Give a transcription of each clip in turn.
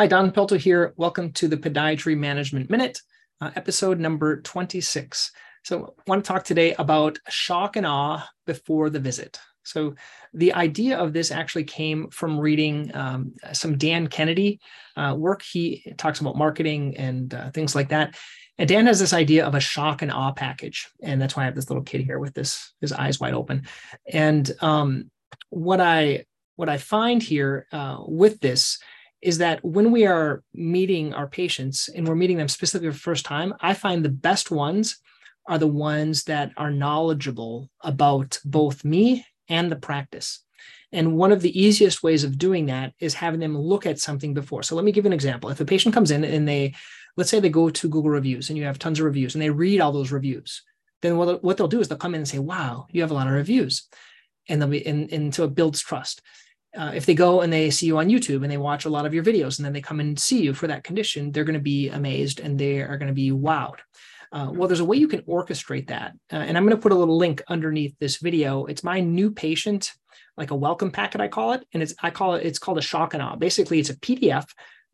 Hi, Don Pelto here. Welcome to the Podiatry Management Minute, uh, episode number 26. So, I want to talk today about shock and awe before the visit. So, the idea of this actually came from reading um, some Dan Kennedy uh, work. He talks about marketing and uh, things like that. And Dan has this idea of a shock and awe package, and that's why I have this little kid here with this his eyes wide open. And um, what I what I find here uh, with this is that when we are meeting our patients and we're meeting them specifically for the first time, I find the best ones are the ones that are knowledgeable about both me and the practice. And one of the easiest ways of doing that is having them look at something before. So let me give an example. If a patient comes in and they, let's say they go to Google reviews and you have tons of reviews and they read all those reviews, then what, what they'll do is they'll come in and say, wow, you have a lot of reviews. And they'll be, and, and so it builds trust uh, if they go and they see you on YouTube and they watch a lot of your videos and then they come and see you for that condition, they're going to be amazed and they are going to be wowed. Uh, well, there's a way you can orchestrate that. Uh, and I'm going to put a little link underneath this video. It's my new patient, like a welcome packet, I call it. And it's, I call it, it's called a shock and awe. Basically, it's a PDF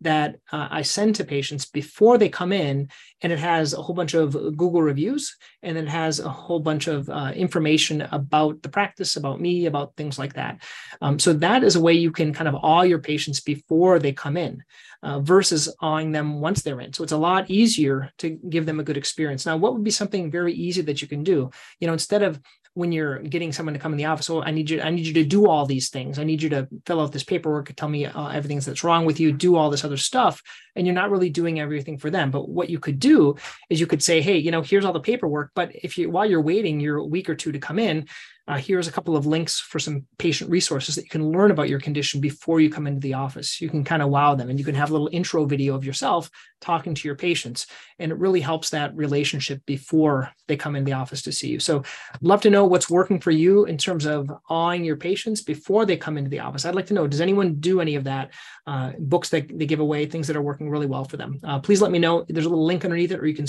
that uh, I send to patients before they come in, and it has a whole bunch of Google reviews, and it has a whole bunch of uh, information about the practice, about me, about things like that. Um, so that is a way you can kind of awe your patients before they come in, uh, versus awing them once they're in. So it's a lot easier to give them a good experience. Now, what would be something very easy that you can do? You know, instead of when you're getting someone to come in the office, oh, I need you, I need you to do all these things. I need you to fill out this paperwork, tell me uh, everything that's wrong with you, do all this other stuff. And you're not really doing everything for them. But what you could do is you could say, hey, you know, here's all the paperwork. But if you, while you're waiting, you're a week or two to come in, uh, here's a couple of links for some patient resources that you can learn about your condition before you come into the office. You can kind of wow them and you can have a little intro video of yourself talking to your patients. And it really helps that relationship before they come in the office to see you. So love to know what's working for you in terms of awing your patients before they come into the office. I'd like to know, does anyone do any of that? Uh, books that they give away, things that are working really well for them. Uh, please let me know. There's a little link underneath it, or you can